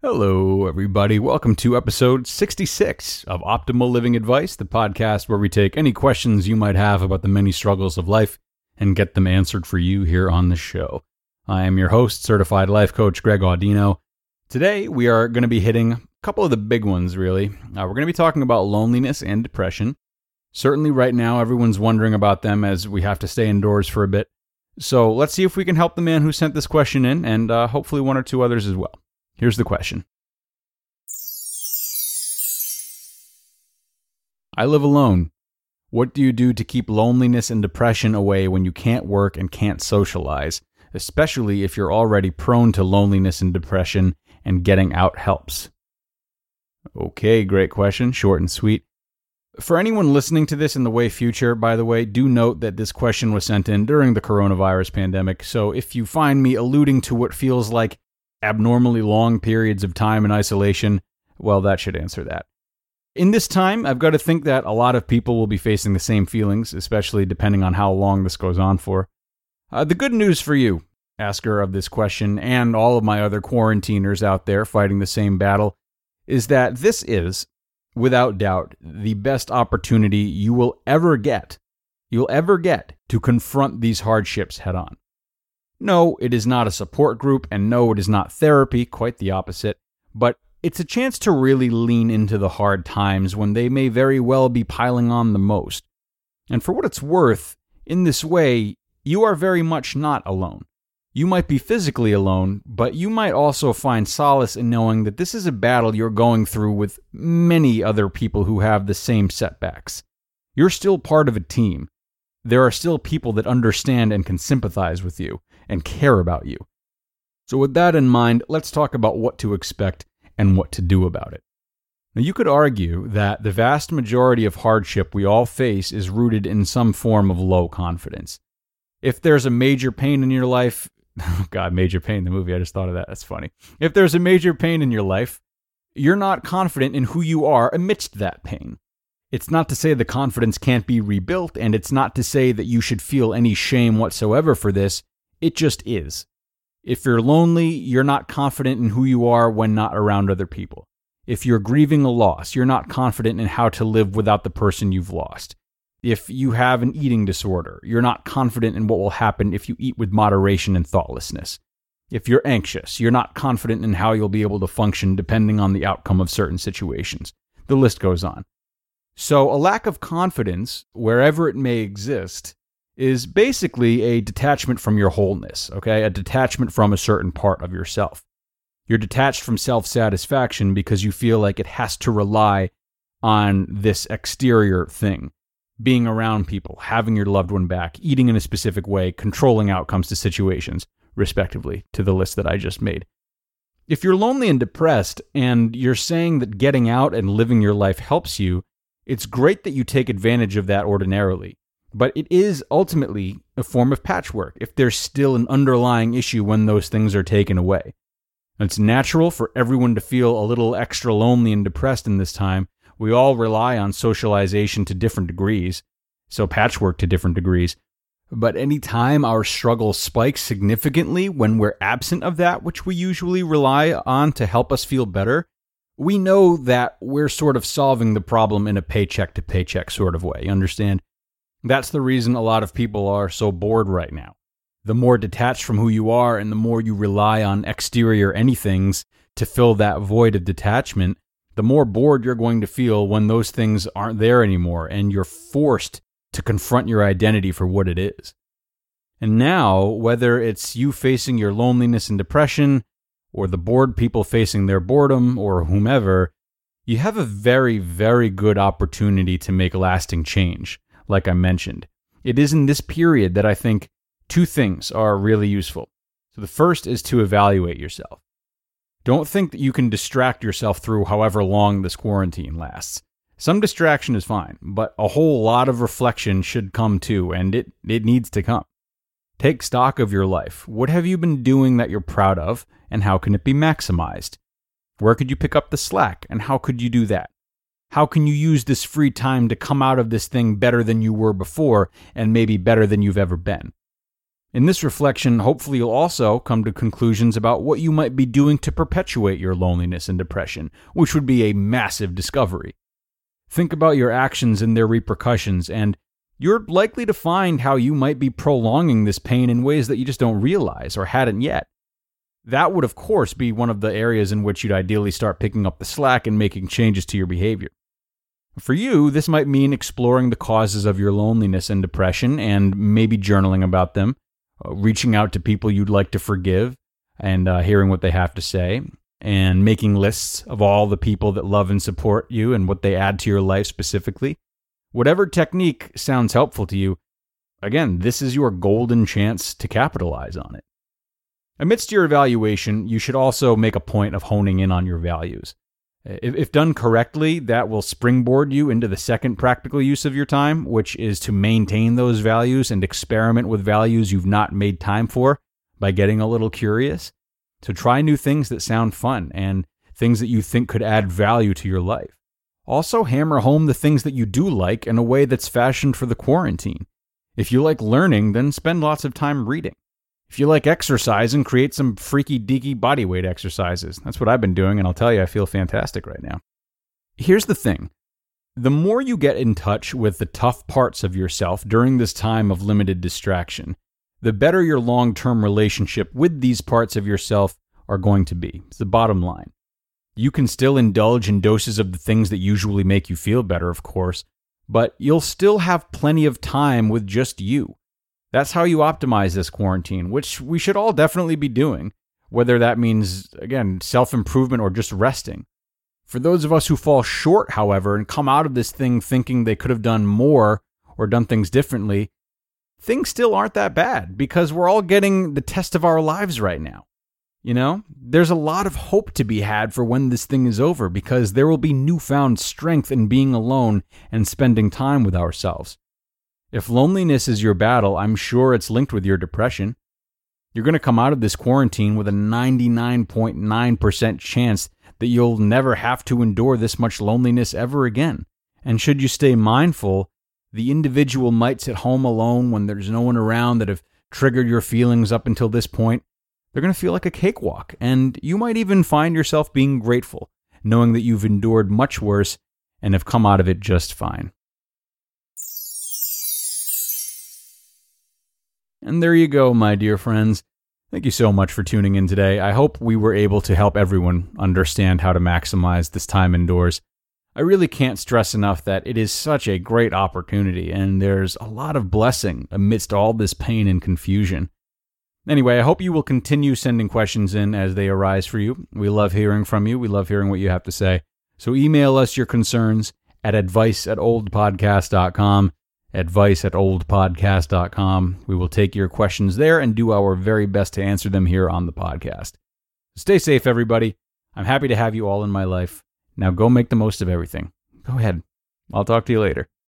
Hello, everybody. Welcome to episode 66 of Optimal Living Advice, the podcast where we take any questions you might have about the many struggles of life and get them answered for you here on the show. I am your host, certified life coach Greg Audino. Today, we are going to be hitting a couple of the big ones, really. Uh, we're going to be talking about loneliness and depression. Certainly, right now, everyone's wondering about them as we have to stay indoors for a bit. So, let's see if we can help the man who sent this question in and uh, hopefully one or two others as well. Here's the question I live alone. What do you do to keep loneliness and depression away when you can't work and can't socialize, especially if you're already prone to loneliness and depression and getting out helps? Okay, great question, short and sweet. For anyone listening to this in the way future, by the way, do note that this question was sent in during the coronavirus pandemic, so if you find me alluding to what feels like abnormally long periods of time in isolation, well, that should answer that. In this time, I've got to think that a lot of people will be facing the same feelings, especially depending on how long this goes on for. Uh, the good news for you, asker of this question, and all of my other quarantiners out there fighting the same battle, is that this is, without doubt, the best opportunity you will ever get, you'll ever get to confront these hardships head on. No, it is not a support group, and no, it is not therapy, quite the opposite, but it's a chance to really lean into the hard times when they may very well be piling on the most. And for what it's worth, in this way, you are very much not alone. You might be physically alone, but you might also find solace in knowing that this is a battle you're going through with many other people who have the same setbacks. You're still part of a team. There are still people that understand and can sympathize with you and care about you. So, with that in mind, let's talk about what to expect and what to do about it. Now, you could argue that the vast majority of hardship we all face is rooted in some form of low confidence. If there's a major pain in your life, oh God, major pain, the movie, I just thought of that. That's funny. If there's a major pain in your life, you're not confident in who you are amidst that pain. It's not to say the confidence can't be rebuilt, and it's not to say that you should feel any shame whatsoever for this. It just is. If you're lonely, you're not confident in who you are when not around other people. If you're grieving a loss, you're not confident in how to live without the person you've lost. If you have an eating disorder, you're not confident in what will happen if you eat with moderation and thoughtlessness. If you're anxious, you're not confident in how you'll be able to function depending on the outcome of certain situations. The list goes on. So, a lack of confidence, wherever it may exist, is basically a detachment from your wholeness, okay? A detachment from a certain part of yourself. You're detached from self satisfaction because you feel like it has to rely on this exterior thing being around people, having your loved one back, eating in a specific way, controlling outcomes to situations, respectively, to the list that I just made. If you're lonely and depressed and you're saying that getting out and living your life helps you, it's great that you take advantage of that ordinarily. But it is ultimately a form of patchwork if there's still an underlying issue when those things are taken away. It's natural for everyone to feel a little extra lonely and depressed in this time. We all rely on socialization to different degrees, so patchwork to different degrees. But any time our struggle spikes significantly when we're absent of that which we usually rely on to help us feel better, we know that we're sort of solving the problem in a paycheck to paycheck sort of way. You Understand? That's the reason a lot of people are so bored right now. The more detached from who you are and the more you rely on exterior anythings to fill that void of detachment, the more bored you're going to feel when those things aren't there anymore and you're forced to confront your identity for what it is. And now, whether it's you facing your loneliness and depression, or the bored people facing their boredom, or whomever, you have a very, very good opportunity to make lasting change, like I mentioned. It is in this period that I think two things are really useful. So the first is to evaluate yourself. Don't think that you can distract yourself through however long this quarantine lasts. Some distraction is fine, but a whole lot of reflection should come too, and it, it needs to come. Take stock of your life. What have you been doing that you're proud of, and how can it be maximized? Where could you pick up the slack, and how could you do that? How can you use this free time to come out of this thing better than you were before, and maybe better than you've ever been? In this reflection, hopefully, you'll also come to conclusions about what you might be doing to perpetuate your loneliness and depression, which would be a massive discovery. Think about your actions and their repercussions, and you're likely to find how you might be prolonging this pain in ways that you just don't realize or hadn't yet. That would, of course, be one of the areas in which you'd ideally start picking up the slack and making changes to your behavior. For you, this might mean exploring the causes of your loneliness and depression and maybe journaling about them, uh, reaching out to people you'd like to forgive and uh, hearing what they have to say, and making lists of all the people that love and support you and what they add to your life specifically. Whatever technique sounds helpful to you, again, this is your golden chance to capitalize on it. Amidst your evaluation, you should also make a point of honing in on your values. If, done correctly, that will springboard you into the second practical use of your time, which is to maintain those values and experiment with values you've not made time for by getting a little curious. So try new things that sound fun and things that you think could add value to your life. Also, hammer home the things that you do like in a way that's fashioned for the quarantine. If you like learning, then spend lots of time reading. If you like exercising, create some freaky deaky bodyweight exercises. That's what I've been doing, and I'll tell you, I feel fantastic right now. Here's the thing the more you get in touch with the tough parts of yourself during this time of limited distraction, the better your long term relationship with these parts of yourself are going to be. It's the bottom line. You can still indulge in doses of the things that usually make you feel better, of course, but you'll still have plenty of time with just you. That's how you optimize this quarantine, which we should all definitely be doing, whether that means, again, self improvement or just resting. For those of us who fall short, however, and come out of this thing thinking they could have done more or done things differently, things still aren't that bad because we're all getting the test of our lives right now. You know, there's a lot of hope to be had for when this thing is over because there will be newfound strength in being alone and spending time with ourselves. If loneliness is your battle, I'm sure it's linked with your depression. You're going to come out of this quarantine with a 99.9% chance that you'll never have to endure this much loneliness ever again. And should you stay mindful, the individual might at home alone when there's no one around that have triggered your feelings up until this point they're going to feel like a cakewalk, and you might even find yourself being grateful, knowing that you've endured much worse and have come out of it just fine. And there you go, my dear friends. Thank you so much for tuning in today. I hope we were able to help everyone understand how to maximize this time indoors. I really can't stress enough that it is such a great opportunity, and there's a lot of blessing amidst all this pain and confusion. Anyway, I hope you will continue sending questions in as they arise for you. We love hearing from you. We love hearing what you have to say. So email us your concerns at advice at olapodcast.com. Advice at olapodcast.com. We will take your questions there and do our very best to answer them here on the podcast. Stay safe, everybody. I'm happy to have you all in my life. Now go make the most of everything. Go ahead. I'll talk to you later.